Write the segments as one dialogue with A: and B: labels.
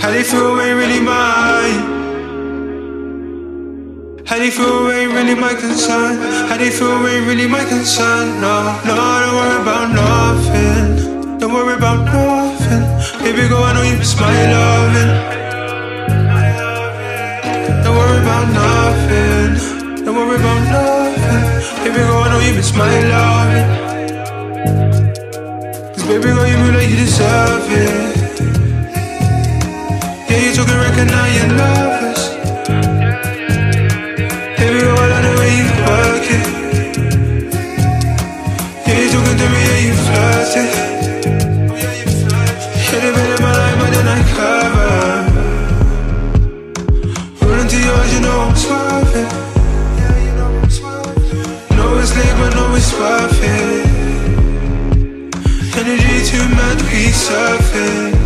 A: How they feel ain't really mine. How they feel ain't really my concern. How they feel ain't really my concern. No, no, don't worry about nothing. Don't worry about nothing. Baby, go, I know you miss my loving. Don't worry about nothing. Don't worry about nothing. Baby, go, I know you miss my loving. Cause baby, girl, you feel like you deserve it. A record, now you're nervous. Baby, I love the way you work it. Yeah, you talking to me, yeah, you flirting. Yeah, they been in my life, but then I cover. Running to yours, you know I'm swerving. Know it's late, but know it's worth it. Energy too much, we surfing.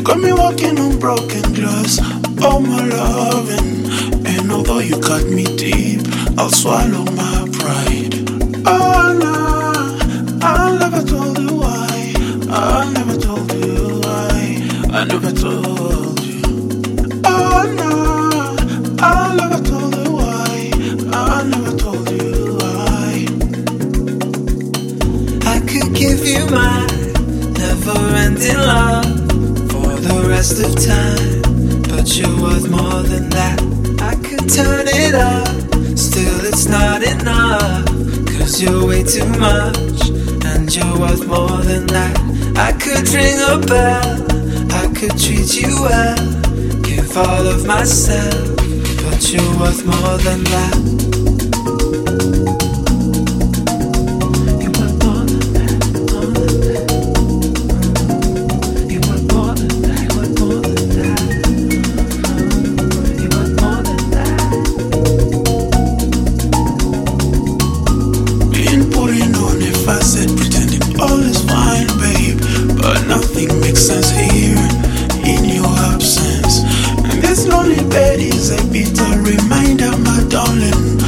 A: You
B: got me walking on broken glass. Oh my loving. And although you cut me deep, I'll swallow my pride. Oh
C: rest of time. But you're worth more than that. I could turn it up, still it's not enough. Cause you're way too much, and you're worth more than that. I could ring a bell, I could treat you well, give all of myself. But you're worth more than that.
B: Bed is a bitter reminder, my darling,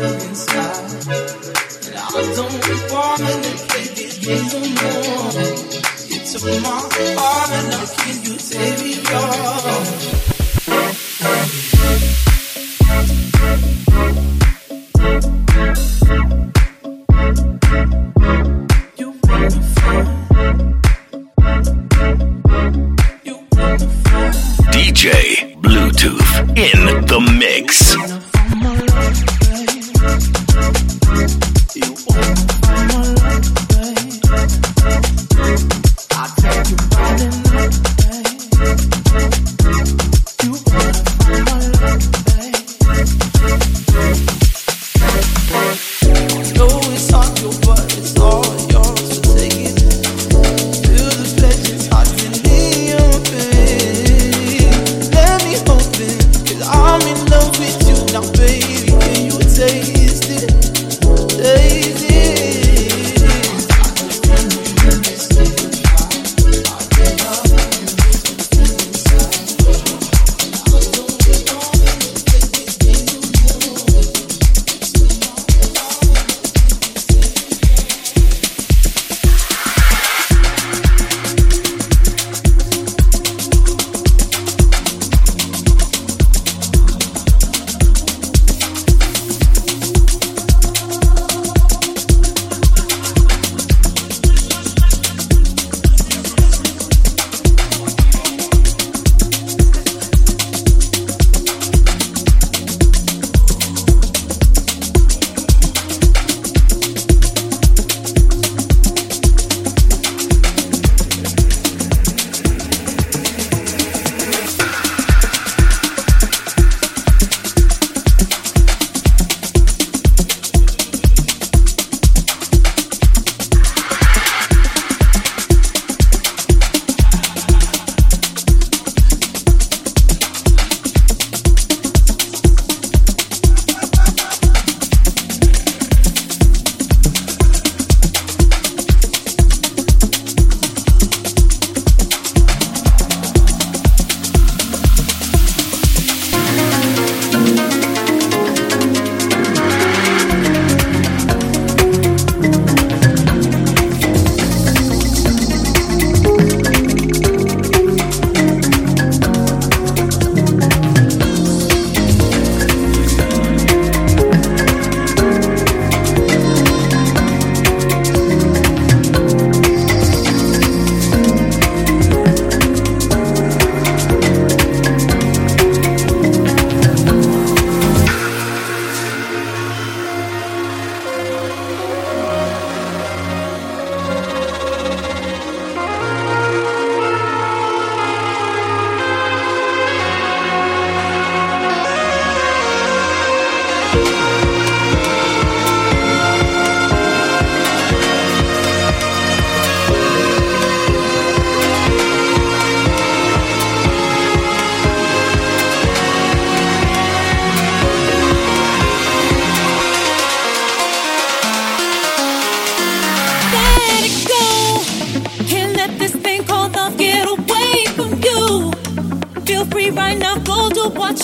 C: And I don't wanna play the game no more. You took my heart, now can you take me off?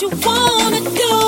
C: you
B: wanna do.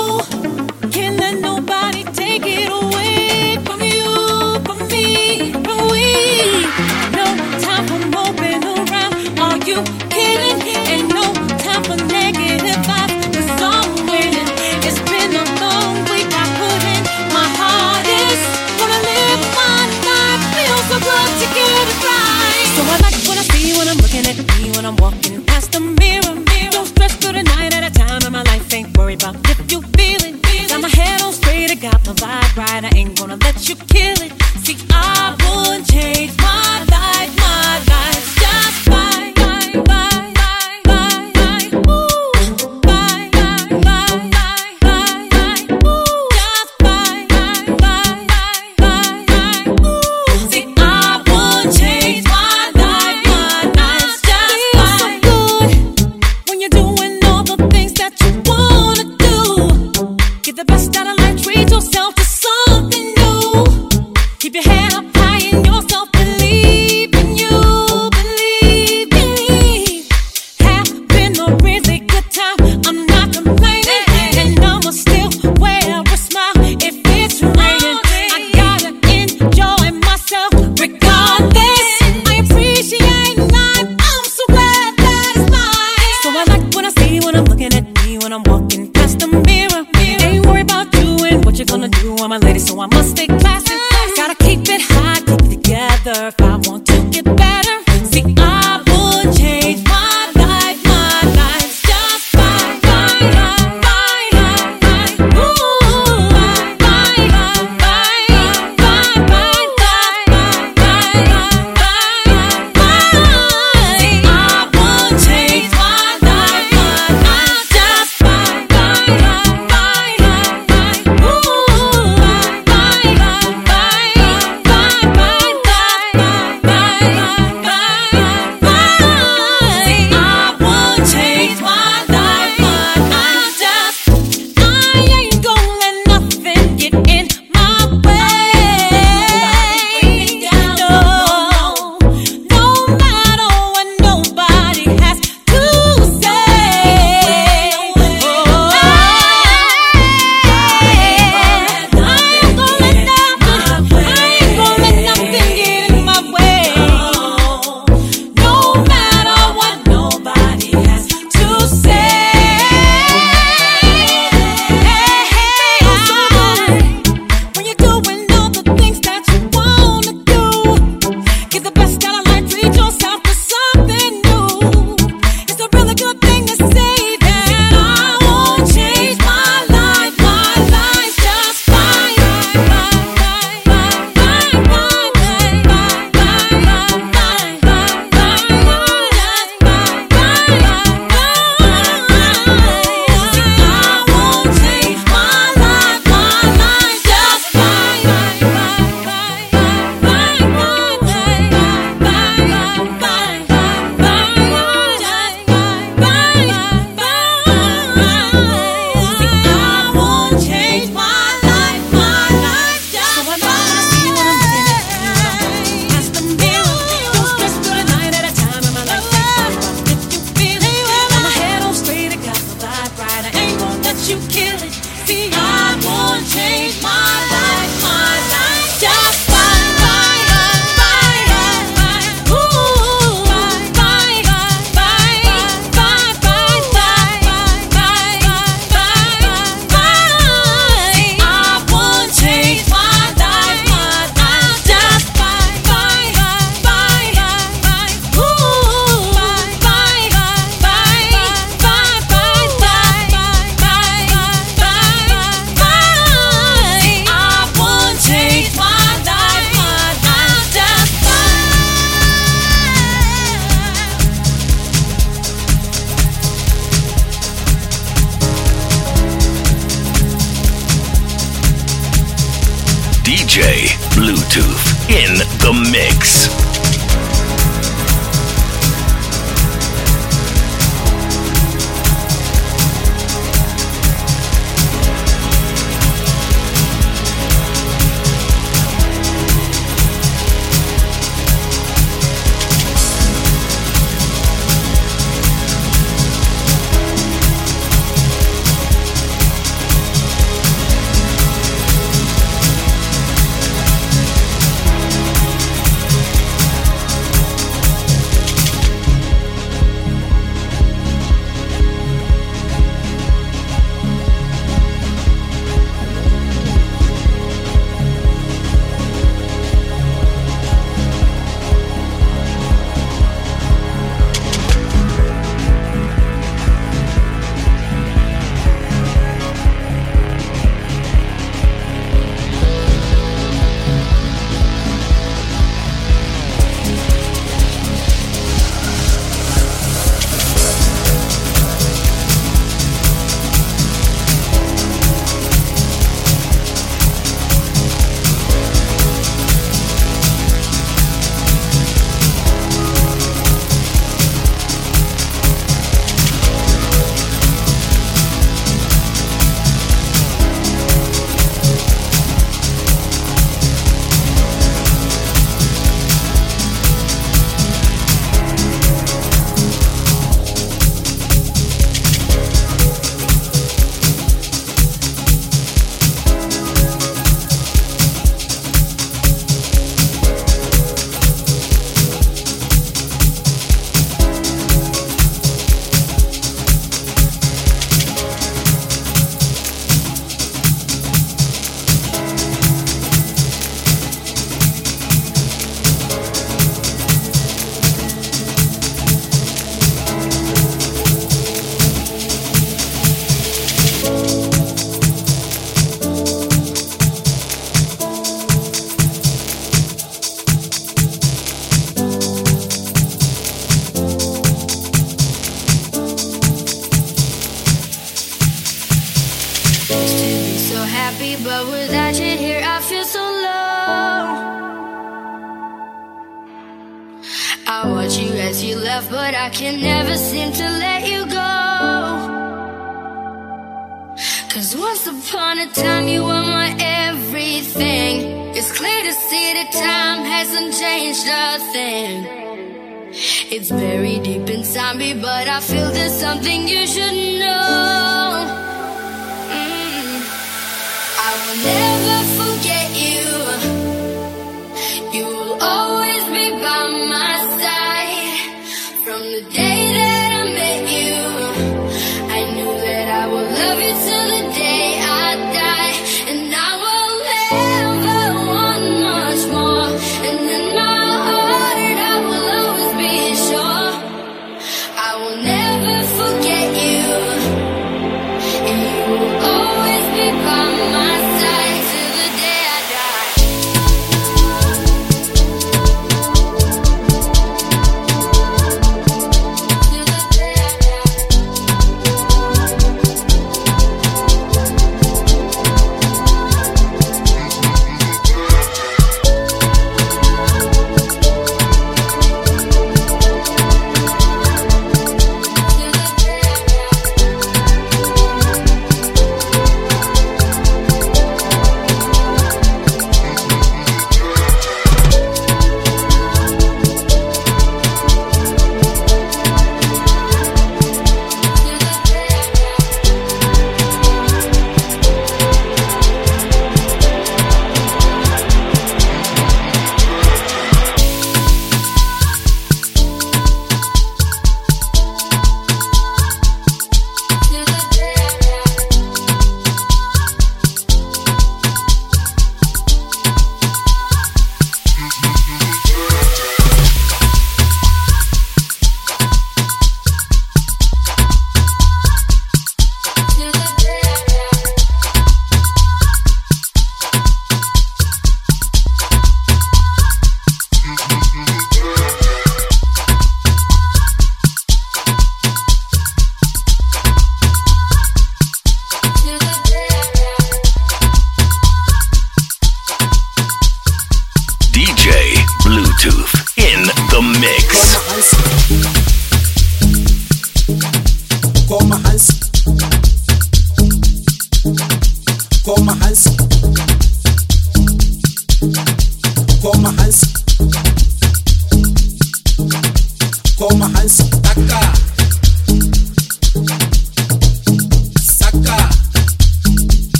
B: DJ
D: Bluetooth in the mix. I watch you as you left, but I can never seem to let you go. Cause once upon a time, you were my everything. It's clear to see that time hasn't changed a thing. It's buried deep inside me, but I feel there's something you should know. Mm. I will never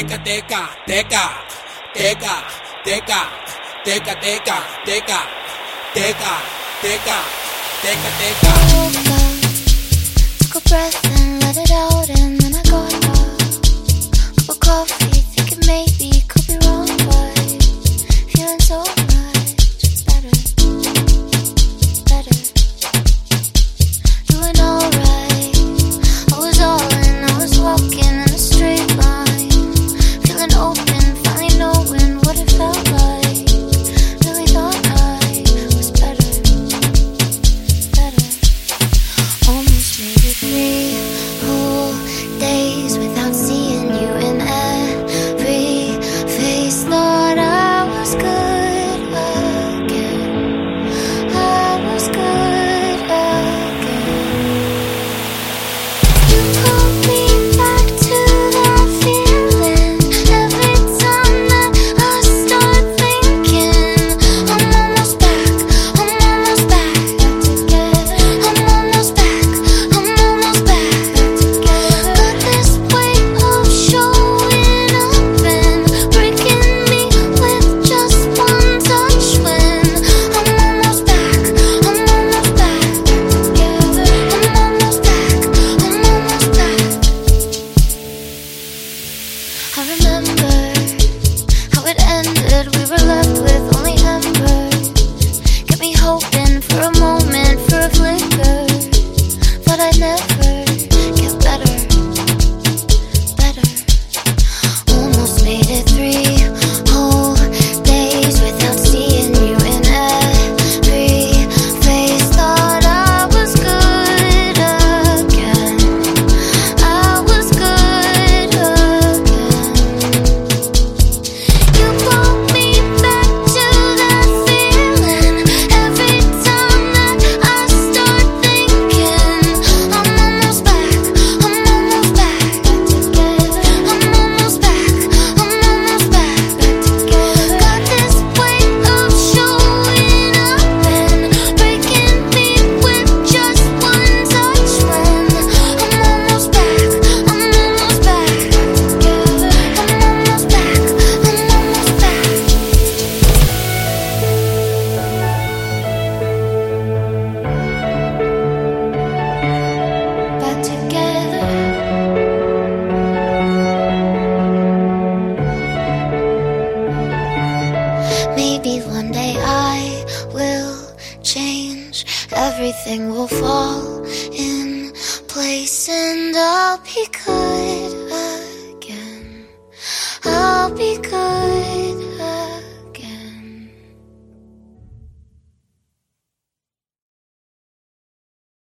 E: teka, teka, teka, teka, teka, teka, teka, teka, teka, teka,
F: teka, teka. took a breath and let it out, and then I got up for coffee, thinking maybe could be wrong, but feeling so